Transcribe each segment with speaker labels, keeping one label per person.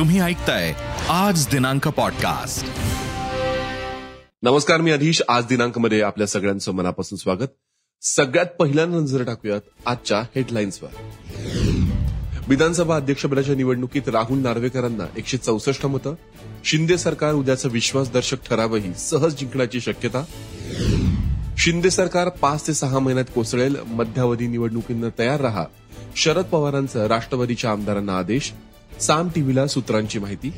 Speaker 1: तुम्ही ऐकताय आज दिनांक पॉडकास्ट
Speaker 2: नमस्कार मी अधीश. आज दिनांकमध्ये आपल्या सगळ्यांचं मनापासून स्वागत. सगळ्यात पहिल्यांदा नजर टाकूयात आजच्या हेडलाईन्सवर विधानसभा अध्यक्षपदाच्या निवडणुकीत राहुल नार्वेकरांना एकशे चौसष्ट मतं. शिंदे सरकार उद्याचं विश्वासदर्शक ठरावही सहज जिंकण्याची शक्यता. शिंदे सरकार पाच ते सहा महिन्यात कोसळेल. मध्यावधी निवडणुकींना तयार रहा. शरद पवारांचं राष्ट्रवादीच्या आमदारांना आदेश. साम टीव्हीला सूत्रांची माहिती.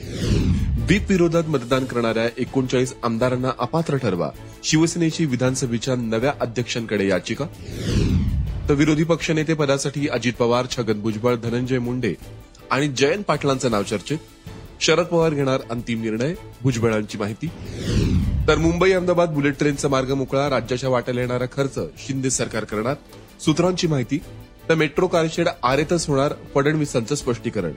Speaker 2: व्हीप विरोधात मतदान करणाऱ्या एकोणचाळीस आमदारांना अपात्र ठरवा. शिवसेनेची विधानसभेच्या नव्या अध्यक्षांकडे याचिका. तर विरोधी पक्षनेते पदासाठी अजित पवार छगन भुजबळ धनंजय मुंडे आणि जयंत पाटलांचं नाव चर्चेत. शरद पवार घेणार अंतिम निर्णय भुजबळांची माहिती. तर मुंबई अहमदाबाद बुलेट ट्रेनचा मार्ग मोकळा राज्याच्या वाट्याला येणारा खर्च शिंदे सरकार करणार. सूत्रांची माहिती. तर मेट्रो कारशेड आरेतच होणार फडणवीसांचं स्पष्टीकरण.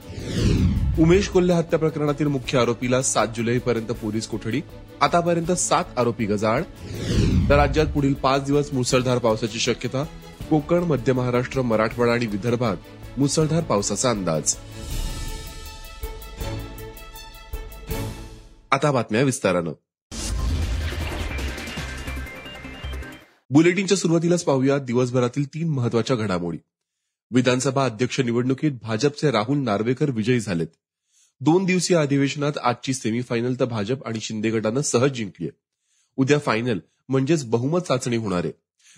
Speaker 2: उमेश कोल्हे हत्या प्रकरणातील मुख्य आरोपीला सात जुलैपर्यंत पोलीस कोठडी आतापर्यंत सात आरोपी गजाआड. तर राज्यात पुढील पाच दिवस मुसळधार पावसाची शक्यता कोकण मध्य महाराष्ट्र मराठवाडा आणि विदर्भात मुसळधार पावसाचा अंदाज. आता बातम्या विस्तारानं. बुलेटिनच्या सुरुवातीलाच पाहूया दिवसभरातील तीन महत्त्वाच्या घडामोडी. विधानसभा अध्यक्ष निवडणुकीत भाजपचे राहुल नार्वेकर विजयी झालेत. दोन दिवसीय अधिवेशनात आजची सेमीफायनल तर भाजप आणि शिंदे गटानं सहज जिंकली उद्या फायनल म्हणजेच बहुमत चाचणी होणार आहे.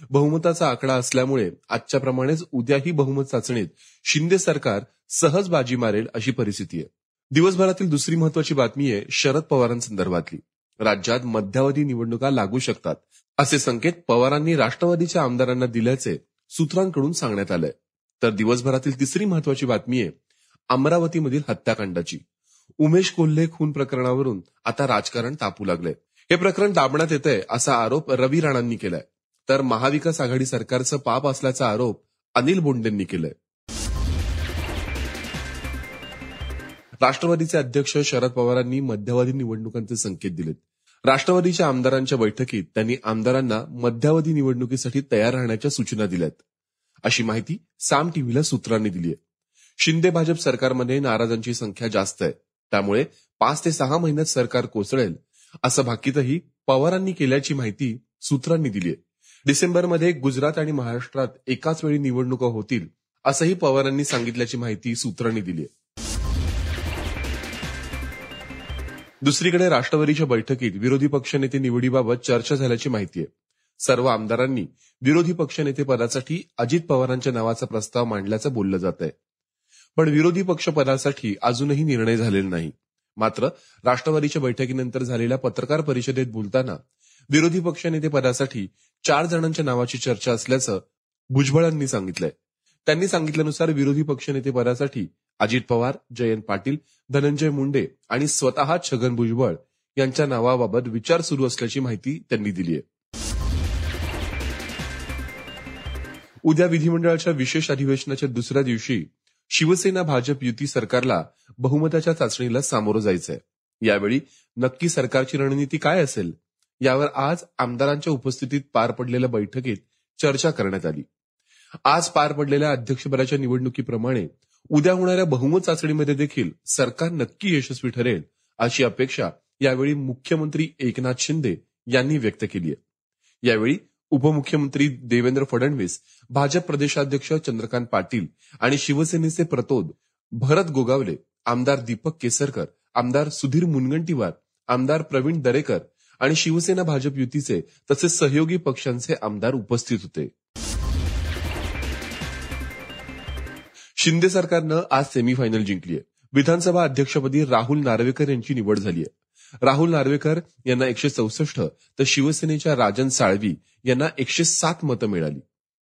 Speaker 2: बहुमताचा आकडा असल्यामुळे आजच्या प्रमाणेच उद्याही बहुमत चाचणीत शिंदे सरकार सहज बाजी मारेल अशी परिस्थिती आहे दिवसभरातील दुसरी महत्वाची बातमी आहे शरद पवारांसंदर्भातली. राज्यात मध्यावधी निवडणुका लागू शकतात असे संकेत पवारांनी राष्ट्रवादीच्या आमदारांना दिल्याचे सूत्रांकडून सांगण्यात आलंय. तर दिवसभरातील तिसरी महत्वाची बातमी आहे अमरावतीमधील हत्याकांडाची. उमेश कोल्हे खून प्रकरणावरून आता राजकारण तापू लागलंय. हे प्रकरण दाबण्यात येत आहे असा आरोप रवी राणांनी केलाय. तर महाविकास आघाडी सरकारचं पाप असल्याचा आरोप अनिल बोंडेंनी केलाय. राष्ट्रवादीचे अध्यक्ष शरद पवारांनी मध्यावधी निवडणुकांचे संकेत दिलेत. राष्ट्रवादीच्या आमदारांच्या बैठकीत त्यांनी आमदारांना मध्यावधी निवडणुकीसाठी तयार राहण्याच्या सूचना दिल्यात. अशी माहिती साम टीव्हीला सूत्रांनी दिली आहे शिंदे भाजप सरकारमध्ये नाराजांची संख्या जास्त आहे. त्यामुळे पाच ते सहा महिन्यात सरकार कोसळेल असं भाकीतही पवारांनी केल्याची माहिती सूत्रांनी दिली आहे डिसेंबरमध्ये गुजरात आणि महाराष्ट्रात एकाच वेळी निवडणुका होतील असंही पवारांनी सांगितल्याची माहिती सूत्रांनी दिली आहे दुसरीकडे राष्ट्रवादीच्या बैठकीत विरोधी पक्षनेते निवडीबाबत चर्चा झाल्याची माहिती आहे सर्व आमदारांनी विरोधी पक्षनेते पदासाठी अजित पवारांच्या नावाचा प्रस्ताव मांडल्याचं बोललं जात आहे पण विरोधी पक्ष पदासाठी अजूनही निर्णय झालेला नाही. मात्र राष्ट्रवादीच्या बैठकीनंतर झालेल्या पत्रकार परिषदेत बोलताना विरोधी पक्षनेते पदासाठी चार जणांच्या नावाची चर्चा असल्याचं भुजबळांनी सांगितलंय. त्यांनी सांगितल्यानुसार विरोधी पक्षनेते पदासाठी अजित पवार जयंत पाटील धनंजय मुंडे आणि स्वतः छगन भुजबळ यांच्या नावाबाबत विचार सुरू असल्याची माहिती त्यांनी दिली आहे उद्या विधिमंडळाच्या विशेष अधिवेशनाच्या दुसऱ्या दिवशी शिवसेना भाजप युती सरकारला बहुमताच्या चाचणीला सामोरं जायचंय. यावेळी नक्की सरकारची रणनीती काय असेल यावर आज आमदारांच्या उपस्थितीत पार पडलेल्या बैठकीत चर्चा करण्यात आली. आज पार पडलेल्या अध्यक्षपदाच्या निवडणुकीप्रमाणे उद्या होणाऱ्या बहुमत चाचणीमध्ये देखील सरकार नक्की यशस्वी ठरेल अशी अपेक्षा यावेळी मुख्यमंत्री एकनाथ शिंदे यांनी व्यक्त केली आहे. यावेळी उपमुख्यमंत्री देवेंद्र फडणवीस भाजप प्रदेशाध्यक्ष चंद्रकांत पाटील आणि शिवसेनेचे प्रतोद भरत गोगावले आमदार दीपक केसरकर आमदार सुधीर मुनगंटीवार आमदार प्रवीण दरेकर आणि शिवसेना भाजप युतीचे तसेच सहयोगी पक्षांचे आमदार उपस्थित होते. शिंदे सरकारनं आज सेमीफायनल जिंकली आहे विधानसभा अध्यक्षपदी राहुल नार्वेकर यांची निवड झाली आहे राहुल नार्वेकर यांना एकशे चौसष्ट तर शिवसेनेच्या राजन साळवी यांना एकशे सात मतं मिळाली.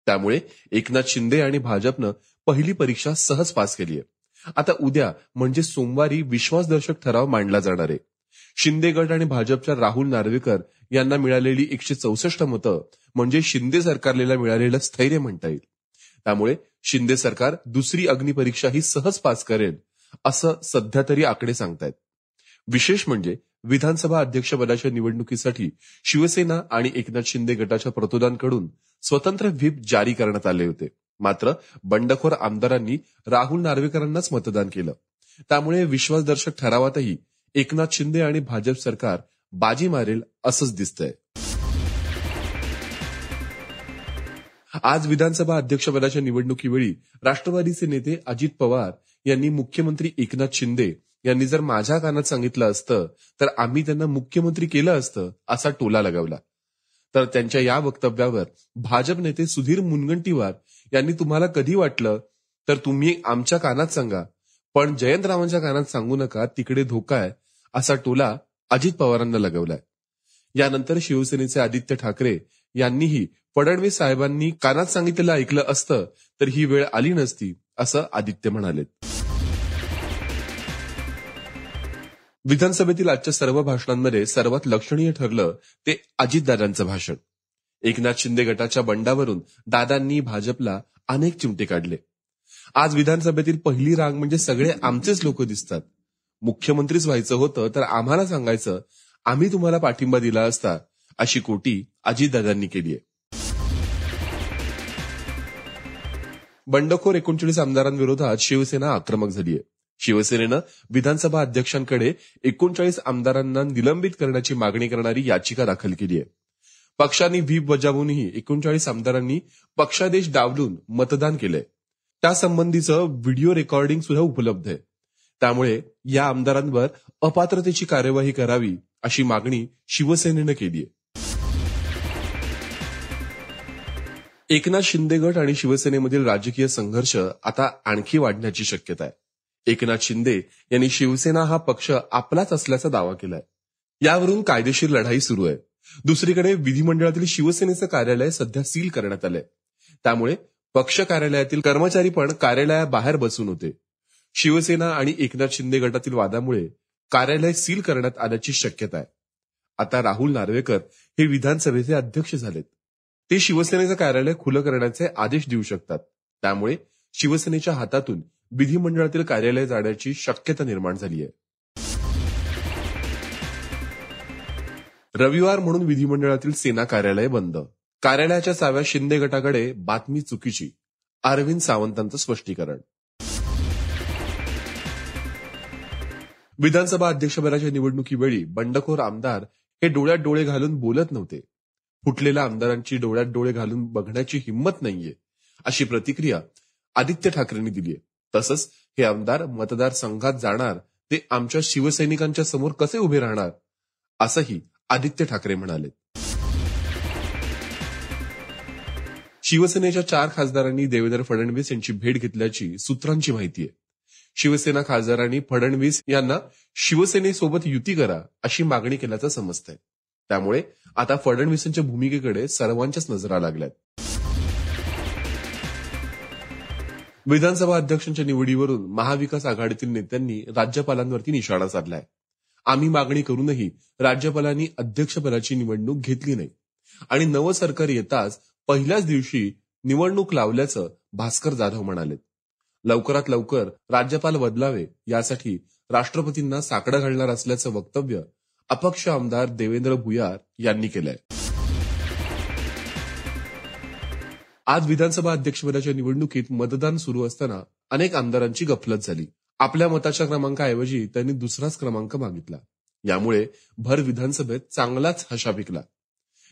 Speaker 2: त्यामुळे एकनाथ शिंदे आणि भाजपनं पहिली परीक्षा सहज पास केली आहे. आता उद्या म्हणजे सोमवारी विश्वासदर्शक ठराव मांडला जाणार आहे. शिंदे गट आणि भाजपच्या राहुल नार्वेकर यांना मिळालेली एकशे चौसष्ट मतं म्हणजे शिंदे सरकारला मिळालेलं स्थैर्य म्हणता येईल. त्यामुळे शिंदे सरकार दुसरी अग्निपरीक्षाही सहज पास करेल असं सध्या तरी आकडे सांगतायत. विशेष म्हणजे विधानसभा अध्यक्षपदाच्या निवडणुकीसाठी शिवसेना आणि एकनाथ शिंदे गटाच्या प्रतोदांकडून स्वतंत्र व्हीप जारी करण्यात आले होते. मात्र बंडखोर आमदारांनी राहुल नार्वेकरांनाच मतदान केलं. त्यामुळे विश्वासदर्शक ठरावातही एकनाथ शिंदे आणि भाजप सरकार बाजी मारेल असंच दिसतंय. आज विधानसभा अध्यक्षपदाच्या निवडणुकीवेळी राष्ट्रवादीचे नेते अजित पवार यांनी मुख्यमंत्री एकनाथ शिंदे यांनी जर माझ्या कानात सांगितलं असतं तर आम्ही त्यांना मुख्यमंत्री केलं असतं असा टोला लगावला. तर त्यांच्या या वक्तव्यावर भाजप नेते सुधीर मुनगंटीवार यांनी तुम्हाला कधी वाटलं? तर तुम्ही आमच्या कानात सांगा. पण जयंतरावांच्या कानात सांगू नका तिकडे धोका आहे असा टोला अजित पवारांना लगवलाय. यानंतर शिवसेनेचे आदित्य ठाकरे यांनीही फडणवीस साहेबांनी कानात सांगितलेलं ऐकलं असतं तर ही वेळ आली नसती असं आदित्य म्हणाले विधानसभेतील आजच्या सर्व भाषणांमध्ये सर्वात लक्षणीय ठरलं ते अजितदादांचं भाषण. एकनाथ शिंदे गटाच्या बंडावरून दादांनी भाजपला अनेक चिमटे काढले. आज विधानसभेतील पहिली रांग म्हणजे सगळे आमचेच लोक दिसतात. मुख्यमंत्रीच व्हायचं होतं तर आम्हाला सांगायचं आम्ही तुम्हाला पाठिंबा दिला असता अशी कोटी अजितदादांनी केली आहे बंडखोर एकोणचाळीस आमदारांविरोधात शिवसेना आक्रमक झाली आहे शिवसेनेनं विधानसभा अध्यक्षांकडे एकोणचाळीस आमदारांना निलंबित करण्याची मागणी करणारी याचिका दाखल केली आहे. पक्षांनी व्हीप बजावूनही एकोणचाळीस आमदारांनी पक्षादेश डावलून मतदान केलंय. त्यासंबंधीचं व्हिडिओ रेकॉर्डिंग सुद्धा उपलब्ध आहे. त्यामुळे या आमदारांवर अपात्रतेची कार्यवाही करावी अशी मागणी शिवसेनेनं केली आहे. एकनाथ शिंदे गट आणि शिवसेनेमधील राजकीय संघर्ष आता आणखी वाढण्याची शक्यता आहे. एकनाथ शिंदे यांनी शिवसेना हा पक्ष आपलाच असल्याचा दावा केलाय. यावरून कायदेशीर लढाई सुरू आहे. दुसरीकडे विधिमंडळातील शिवसेनेचं कार्यालय सध्या सील करण्यात आलंय. त्यामुळे पक्ष कार्यालयातील कर्मचारी पण कार्यालयाबाहेर बसून होते. शिवसेना आणि एकनाथ शिंदे गटातील वादामुळे कार्यालय सील करण्यात आल्याची शक्यता आहे. आता राहुल नार्वेकर हे विधानसभेचे अध्यक्ष झालेत. ते शिवसेनेचं कार्यालय खुलं करण्याचे आदेश देऊ शकतात. त्यामुळे शिवसेनेच्या हातातून विधिमंडळातील कार्यालय जाण्याची शक्यता निर्माण झाली आहे रविवार म्हणून विधिमंडळातील सेना कार्यालय बंद. कार्यालयाच्या साव्या शिंदे गटाकडे बातमी चुकीची. अरविंद सावंतांचं स्पष्टीकरण. विधानसभा अध्यक्षपदाच्या निवडणुकीवेळी बंडखोर आमदार हे डोळ्यात डोळे घालून बोलत नव्हते. फुटलेल्या आमदारांची डोळ्यात डोळे घालून बघण्याची हिंमत नाहीये अशी प्रतिक्रिया आदित्य ठाकरेंनी दिली आहे तसंच हे आमदार मतदारसंघात जाणार ते आमच्या शिवसैनिकांच्या समोर कसे उभे राहणार? असंही आदित्य ठाकरे म्हणाले. शिवसेनेच्या चार खासदारांनी देवेंद्र फडणवीस यांची भेट घेतल्याची सूत्रांची माहिती आहे. शिवसेना खासदारांनी फडणवीस यांना शिवसेनेसोबत युती करा अशी मागणी केल्याचं समजतंय. त्यामुळे आता फडणवीसांच्या भूमिकेकडे सर्वांच्याच नजरा लागल्यात. विधानसभा अध्यक्षांच्या निवडीवरून महाविकास आघाडीतील नेत्यांनी राज्यपालांवरती निशाणा साधलाय. आम्ही मागणी करूनही राज्यपालांनी अध्यक्षपदाची निवडणूक घेतली नाही. आणि नवं सरकार येताच पहिल्याच दिवशी निवडणूक लावल्याचं भास्कर जाधव म्हणाले लवकरात लवकर राज्यपाल बदलावे यासाठी राष्ट्रपतींना साकडं घालणार असल्याचं वक्तव्य अपक्ष आमदार देवेंद्र भुयार यांनी केलंय. आज विधानसभा अध्यक्षपदाच्या निवडणुकीत मतदान सुरू असताना अनेक आमदारांची गफलत झाली. आपल्या मताच्या क्रमांकाऐवजी त्यांनी दुसराच क्रमांक मागितला. यामुळे भर विधानसभेत चांगलाच हशा पिकला.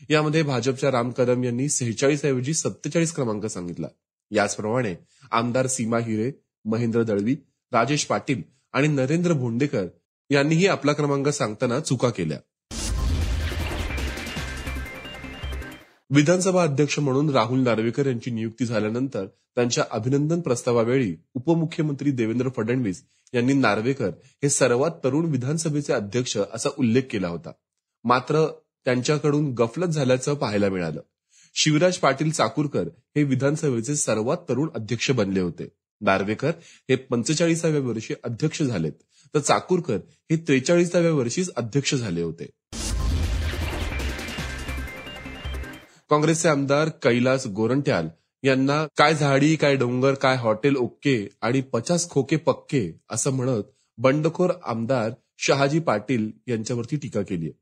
Speaker 2: यामध्ये भाजपच्या राम कदम यांनी सेहेचाळीस ऐवजी सत्तेचाळीस क्रमांक सांगितला. याचप्रमाणे आमदार सीमा हिरे महेंद्र दळवी राजेश पाटील आणि नरेंद्र भोंडेकर यांनीही आपला क्रमांक सांगताना चुका केल्या. विधानसभा अध्यक्ष म्हणून राहुल नार्वेकर यांची नियुक्ती झाल्यानंतर त्यांच्या अभिनंदन प्रस्तावावेळी उपमुख्यमंत्री देवेंद्र फडणवीस यांनी नार्वेकर हे सर्वात तरुण विधानसभेचे अध्यक्ष असा उल्लेख केला होता. मात्र त्यांच्याकडून गफलत झाल्याचं पाहायला मिळालं. शिवराज पाटील चाकूरकर हे विधानसभेचे सर्वात तरुण अध्यक्ष बनले होते. नार्वेकर हे पंचेचाळीसाव्या वर्षी अध्यक्ष झालेत. तर चाकूरकर हे त्रेचाळीसाव्या वर्षीच अध्यक्ष झाले होते. काँग्रेसचे आमदार कैलास गोरंट्याल यांना काय झाडी काय डोंगर काय हॉटेल ओक्के आणि पचास खोके पक्के असं म्हणत बंडखोर आमदार शहाजी पाटील यांच्यावरती टीका केली आहे.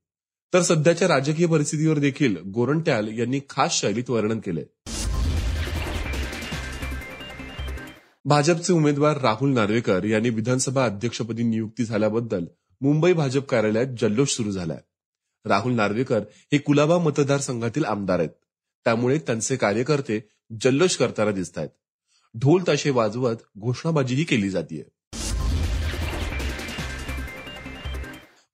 Speaker 2: तर सध्याच्या राजकीय परिस्थितीवर देखील गोरंट्याल यांनी खास शैलीत वर्णन केलंय. भाजपचे उमेदवार राहुल नार्वेकर यांनी विधानसभा अध्यक्षपदी नियुक्ती झाल्याबद्दल मुंबई भाजप कार्यालयात जल्लोष सुरू झालाय. राहुल नार्वेकर हे कुलाबा मतदारसंघातील आमदार आहेत. त्यामुळे त्यांचे कार्यकर्ते जल्लोष करताना दिसत आहेत ढोल ताशे वाजवत घोषणाबाजीही केली जाते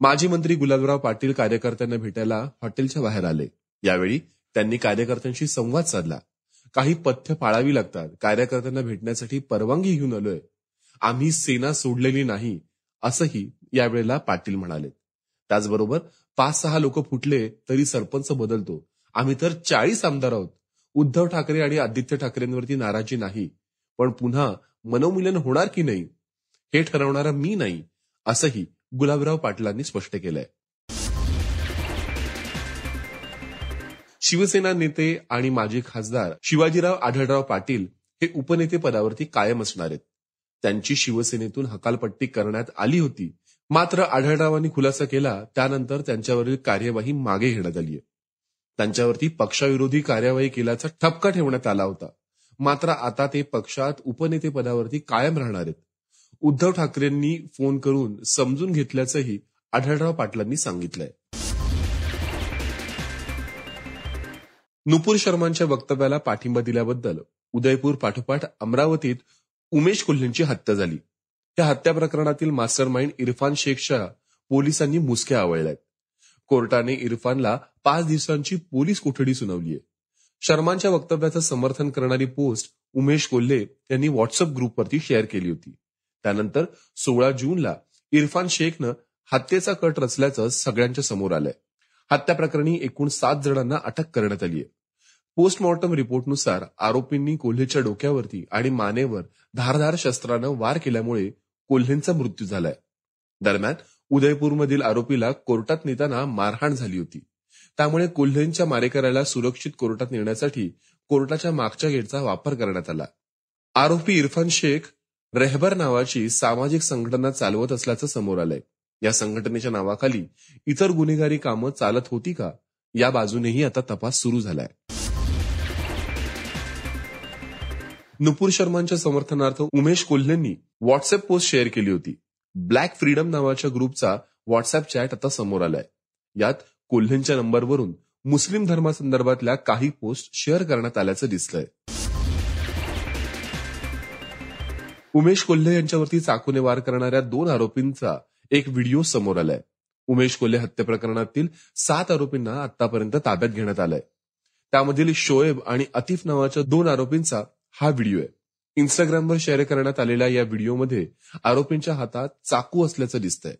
Speaker 2: माजी मंत्री गुलाबराव पाटील कार्यकर्त्यांना भेटायला हॉटेलच्या बाहेर आले. यावेळी त्यांनी कार्यकर्त्यांशी संवाद साधला. काही पथ्य पाळावी लागतात. कार्यकर्त्यांना भेटण्यासाठी परवानगी घेऊन आलोय. आम्ही सेना सोडलेली नाही असंही यावेळेला पाटील म्हणाले त्याचबरोबर पाच सहा लोक फुटले तरी सरपंच बदलतो. आम्ही तर चाळीस आमदार आहोत. उद्धव ठाकरे आणि आदित्य ठाकरेंवरती नाराजी नाही. पण पुन्हा मनोमिलन होणार की नाही? हे ठरवणारा मी नाही असंही गुलाबराव पाटलांनी स्पष्ट केलंय. शिवसेना नेते आणि माजी खासदार शिवाजीराव आढळराव पाटील हे उपनेते पदावरती कायम असणार आहेत. त्यांची शिवसेनेतून हकालपट्टी करण्यात आली होती. मात्र आढळरावांनी खुलासा केला त्यानंतर त्यांच्यावरील कार्यवाही मागे घेण्यात आली त्यांच्यावरती पक्षाविरोधी कार्यवाही केल्याचा ठपका ठेवण्यात आला होता. मात्र आता ते पक्षात उपनेतेपदावरती कायम राहणार आहेत. उद्धव ठाकरेंनी फोन करून समजून घेतल्याचंही आढळराव पाटलांनी सांगितलंय. नुपूर शर्मांच्या वक्तव्याला पाठिंबा दिल्याबद्दल उदयपूर पाठोपाठ अमरावतीत उमेश कोल्हेंची हत्या झाली. या हत्या प्रकरणातील मास्टर माइंड इरफान शेखच्या पोलिसांनी मुसक्या आवळल्यात. कोर्टाने इरफानला पाच दिवसांची पोलीस कोठडी सुनावली आहे शर्मांच्या वक्तव्याचं समर्थन करणारी पोस्ट उमेश कोल्हे यांनी व्हॉट्सअप ग्रुपवरती शेअर केली होती. त्यानंतर सोळा जूनला इरफान शेखनं हत्येचा कट रचल्याचं सगळ्यांच्या समोर आलंय. हत्या प्रकरणी एकूण सात जणांना अटक करण्यात आली आहे पोस्टमॉर्टम रिपोर्टनुसार आरोपींनी कोल्हेच्या डोक्यावरती आणि मानेवर धारधार शस्त्रानं वार केल्यामुळे कोल्हेंचा मृत्यू झालाय. दरम्यान उदयपूरमधील आरोपीला कोर्टात नेताना मारहाण झाली होती. त्यामुळे कोल्हेंच्या मारेकऱ्याला सुरक्षित कोर्टात नेण्यासाठी कोर्टाच्या मागच्या गेटचा वापर करण्यात आला. आरोपी इरफान शेख रेहबर नावाची सामाजिक संघटना चालवत असल्याचं समोर आलंय. या संघटनेच्या नावाखाली इतर गुन्हेगारी कामं चालत होती का? या बाजूनेही आता तपास सुरू झालाय. नुपूर शर्मांच्या समर्थनार्थ उमेश कोल्हेंनी व्हॉट्सअप पोस्ट शेअर केली होती. ब्लॅक फ्रीडम नावाच्या ग्रुपचा व्हॉट्सअप चॅट आता समोर आलाय. यात कोल्हेंच्या नंबरवरून मुस्लिम धर्मासंदर्भातल्या काही पोस्ट शेअर करण्यात आल्याचं दिसलंय. उमेश कोल्हे यांच्यावरती चाकूने वार करणाऱ्या दोन आरोपींचा एक व्हिडिओ समोर आलाय. उमेश कोल्हे हत्या प्रकरणातील सात आरोपींना आतापर्यंत ताब्यात घेण्यात आलाय. त्यामधील शोएब आणि अतिफ नावाच्या दोन आरोपींचा हा व्हिडिओ आहे. इंस्टाग्रामवर शेअर करण्यात आलेल्या या व्हिडिओमध्ये आरोपींच्या हातात चाकू असल्याचं दिसतंय.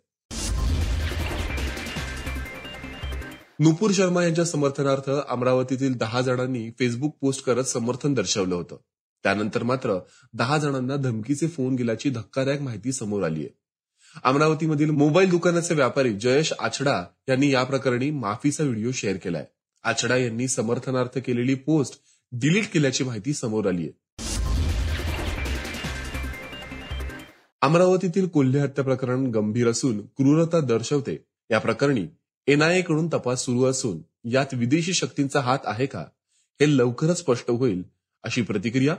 Speaker 2: नुपूर शर्मा यांच्या समर्थनार्थ अमरावतीतील दहा जणांनी फेसबुक पोस्ट करत समर्थन दर्शवलं होतं. त्यानंतर मात्र दहा जणांना धमकीचे फोन गेल्याची धक्कादायक माहिती समोर आली आहे. अमरावतीमधील मोबाईल दुकानाचे व्यापारी जयेश आछडा यांनी या प्रकरणी माफीचा व्हिडिओ शेअर केलाय. आछडा यांनी समर्थनार्थ केलेली पोस्ट डिलीट केल्याची माहिती समोर आली आहे. अमरावतीतील कोल्हे हत्या प्रकरण गंभीर असून क्रूरता दर्शवते. या प्रकरणी एनआयए कडून तपास सुरू असून यात विदेशी शक्तींचा हात आहे का हे लवकरच स्पष्ट होईल अशी प्रतिक्रिया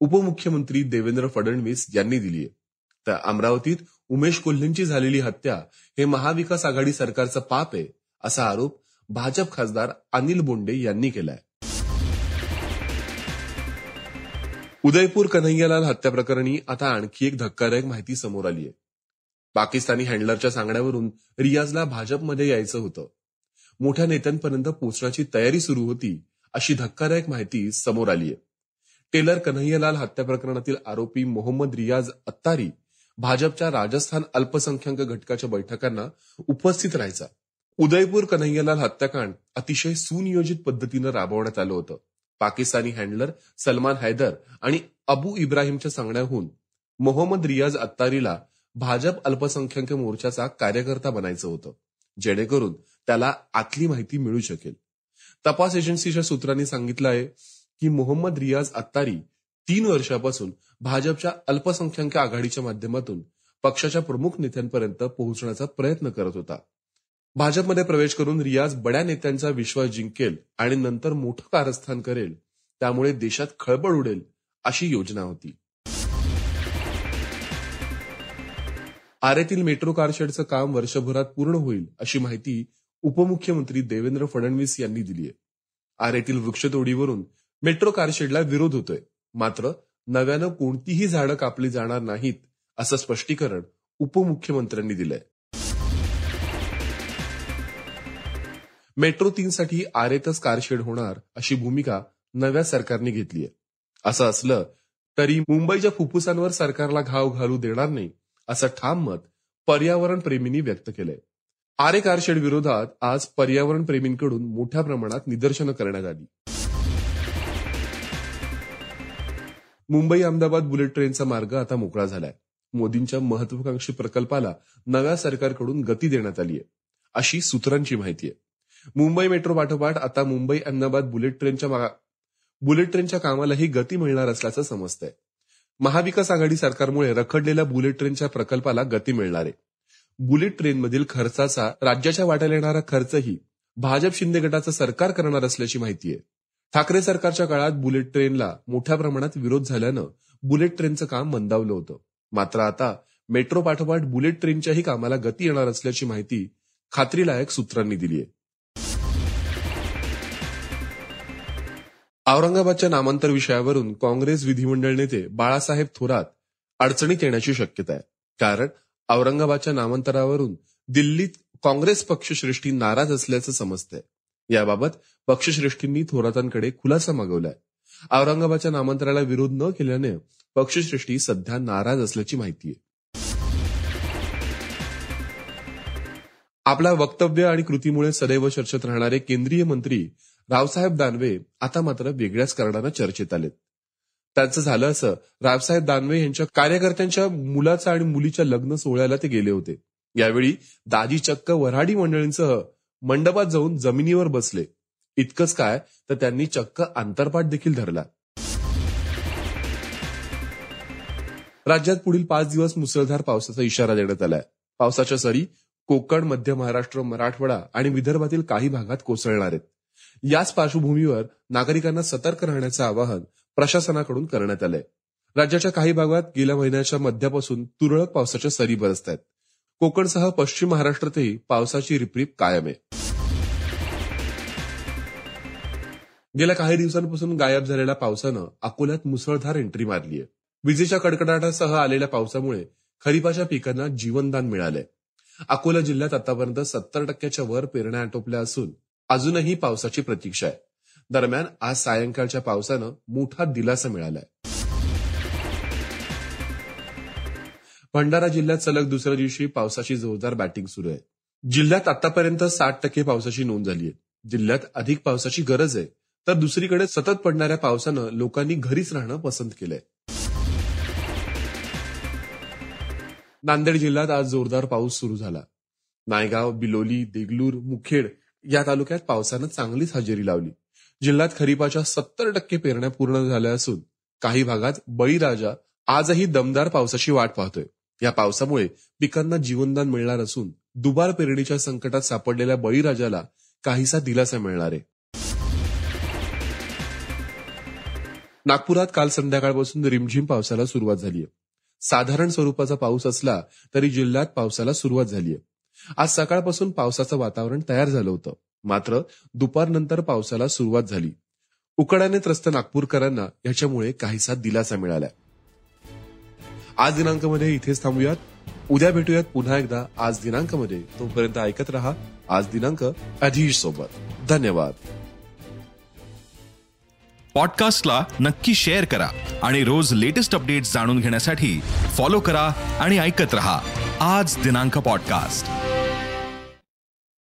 Speaker 2: उपमुख्यमंत्री देवेंद्र फडणवीस यांनी दिली आहे. तर अमरावतीत उमेश कोल्हेंची झालेली हत्या हे महाविकास आघाडी सरकारचं पाप आहे असा आरोप भाजप खासदार अनिल बोंडे यांनी केलाय. उदयपूर कन्हैयालाल हत्या प्रकरणी आता आणखी एक धक्कादायक माहिती समोर आली आहे. पाकिस्तानी हँडलरच्या सांगण्यावरून रियाजला भाजपमध्ये यायचं होतं. मोठ्या नेत्यांपर्यंत पोहोचण्याची तयारी सुरू होती अशी धक्कादायक माहिती समोर आली आहे. टेलर कन्हैयालाल हत्या प्रकरणातील आरोपी मोहम्मद रियाज अत्तारी भाजपच्या राजस्थान अल्पसंख्याक घटकाच्या बैठकांना उपस्थित राहायचा. उदयपूर कन्हैयालाल हत्याकांड अतिशय सुनियोजित पद्धतीनं राबवण्यात आलं होतं. पाकिस्तानी हँडलर सलमान हैदर आणि अबू इब्राहिमच्या सांगण्याहून मोहम्मद रियाज अत्तारीला भाजप अल्पसंख्याक मोर्चाचा कार्यकर्ता बनायचं होतं जेणेकरून त्याला आतली माहिती मिळू शकेल. तपास एजन्सीच्या सूत्रांनी सांगितलं आहे की मोहम्मद रियाज अत्तारी तीन वर्षापासून भाजपच्या अल्पसंख्याक आघाडीच्या माध्यमातून पक्षाच्या प्रमुख नेत्यांपर्यंत पोहोचण्याचा प्रयत्न करत होता. भाजपमध्ये प्रवेश करून रियाज बड्या नेत्यांचा विश्वास जिंकेल आणि नंतर मोठं कारस्थान करेल त्यामुळे देशात खळबळ उडेल अशी योजना होती. आरेतील मेट्रो कारशेडचं काम वर्षभरात पूर्ण होईल अशी माहिती उपमुख्यमंत्री देवेंद्र फडणवीस यांनी दिली आहे. आरेतील वृक्षतोडीवरून मेट्रो कारशेडला विरोध होतोय मात्र नव्यानं कोणतीही झाडं कापली जाणार नाहीत असं स्पष्टीकरण उपमुख्यमंत्र्यांनी दिलंय. मेट्रो तीन साठी आरेतच कारशेड होणार अशी भूमिका नव्या सरकारने घेतली आहे. असं असलं तरी मुंबईच्या फुफ्फुसांवर सरकारला घाव घालू देणार नाही असं ठाम मत पर्यावरण प्रेमींनी व्यक्त केलंय. आरे कारशेड विरोधात आज पर्यावरण प्रेमींकडून मोठ्या प्रमाणात निदर्शनं करण्यात आली. मुंबई अहमदाबाद बुलेट ट्रेनचा मार्ग आता मोकळा झालाय. मोदींच्या महत्वाकांक्षी प्रकल्पाला नव्या सरकारकडून गती देण्यात आली आहे अशी सूत्रांची माहिती आहे. मुंबई मेट्रो पाठोपाठ आता मुंबई अहमदाबाद बुलेट ट्रेनच्या बुलेट ट्रेनच्या कामालाही गती मिळणार असल्याचं समजतंय. महाविकास आघाडी सरकारमुळे रखडलेल्या बुलेट ट्रेनच्या प्रकल्पाला गती मिळणार आहे. बुलेट ट्रेनमधील खर्चाचा राज्याच्या वाट्याला येणारा खर्चही भाजप शिंदे गटाचं सरकार करणार असल्याची माहिती आहे. ठाकरे सरकारच्या काळात बुलेट ट्रेनला मोठ्या प्रमाणात विरोध झाल्यानं बुलेट ट्रेनचं काम मंदावलं होतं. मात्र आता मेट्रो पाठोपाठ बुलेट ट्रेनच्याही कामाला गती येणार असल्याची माहिती खात्रीलायक सूत्रांनी दिली आहे औरंगाबादच्या नामांतर विषयावरून काँग्रेस विधिमंडळ नेते बाळासाहेब थोरात अडचणीत येण्याची शक्यता आहे. कारण औरंगाबादच्या नामांतरावरून दिल्लीत काँग्रेस पक्षश्रेष्ठी नाराज असल्याचं समजतंय. याबाबत पक्षश्रेष्ठींनी थोरातांकडे खुलासा मागवलाय. औरंगाबादच्या नामांतराला विरोध न केल्याने पक्षश्रेष्ठी सध्या नाराज असल्याची माहिती आहे. आपल्या वक्तव्य आणि कृतीमुळे सदैव चर्चेत राहणारे केंद्रीय मंत्री रावसाहेब दानवे आता मात्र वेगळ्याच कारणानं चर्चेत आलेत. त्यांचं झालं असं रावसाहेब दानवे यांच्या कार्यकर्त्यांच्या मुलाचं आणि मुलीच्या लग्न सोहळ्याला ते गेले होते. यावेळी दाजी चक्क वऱ्हाडी मंडळींसह मंडपात जाऊन जमिनीवर बसले. इतकंच काय तर त्यांनी चक्क आंतरपाठ देखील धरला. राज्यात पुढील पाच दिवस मुसळधार पावसाचा इशारा देण्यात आलाय. पावसाच्या सरी कोकण मध्य महाराष्ट्र मराठवाडा आणि विदर्भातील काही भागात कोसळणार आहेत. याच पार्श्वभूमीवर नागरिकांना सतर्क राहण्याचं आवाहन प्रशासनाकडून करण्यात आलंय. राज्याच्या काही भागात गेल्या महिन्याच्या मध्यापासून तुरळक पावसाच्या सरी बरसत आहेत कोकणसह पश्चिम महाराष्ट्रातही पावसाची रिपरिप कायम आहे. गेल्या काही दिवसांपासून गायब झालेल्या पावसानं अकोल्यात मुसळधार एंट्री मारली आहे विजेच्या कडकडाटासह आलेल्या पावसामुळे खरीपाच्या पिकांना जीवनदान मिळालंय. अकोला जिल्ह्यात आतापर्यंत सत्तर टक्क्याच्या वर पेरण्या आटोपल्या असून अजूनही पावसाची प्रतीक्षा आहे. दरम्यान आज सायंकाळच्या पावसानं मोठा दिलासा मिळालाय. भंडारा जिल्ह्यात सलग दुसऱ्या दिवशी पावसाची जोरदार बॅटिंग सुरू आहे. जिल्ह्यात आतापर्यंत साठ टक्के पावसाची नोंद झाली आहे. जिल्ह्यात अधिक पावसाची गरज आहे तर दुसरीकडे सतत पडणाऱ्या पावसानं लोकांनी घरीच राहणं पसंत केलंय. नांदेड जिल्ह्यात आज जोरदार पाऊस सुरू झाला. नायगाव बिलोली देगलूर मुखेड या तालुक्यात पावसानं चांगलीच हजेरी लावली. जिल्ह्यात खरीपाच्या सत्तर टक्के पेरण्या पूर्ण झाल्या असून काही भागात बळीराजा आजही दमदार पावसाची वाट पाहतोय. या पावसामुळे पिकांना जीवनदान मिळणार असून दुबार पेरणीच्या संकटात सापडलेल्या बळीराजाला काहीसा दिलासा मिळणार आहे. नागपुरात काल संध्याकाळपासून रिमझिम पावसाला सुरुवात झाली आहे साधारण स्वरूपाचा पाऊस असला तरी जिल्ह्यात पावसाला सुरुवात झाली आहे आज सकाळपासून पावसाचं वातावरण तयार झालं होतं. मात्र दुपारनंतर पावसाला सुरुवात झाली. उकडाने त्रस्त नागपूरकरांना याच्यामुळे काहीसा दिलासा मिळाला. आज दिनांकमध्ये इथेच थांबूयात. उद्या भेटूयात पुन्हा एकदा आज दिनांकमध्ये. तोपर्यंत ऐकत रहा आज दिनांक अधीश सोबत. धन्यवाद.
Speaker 1: पॉडकास्टला नक्की शेअर करा आणि रोज लेटेस्ट अपडेट्स जाणून घेण्यासाठी फॉलो करा आणि ऐकत रहा आज दिनांक पॉडकास्ट.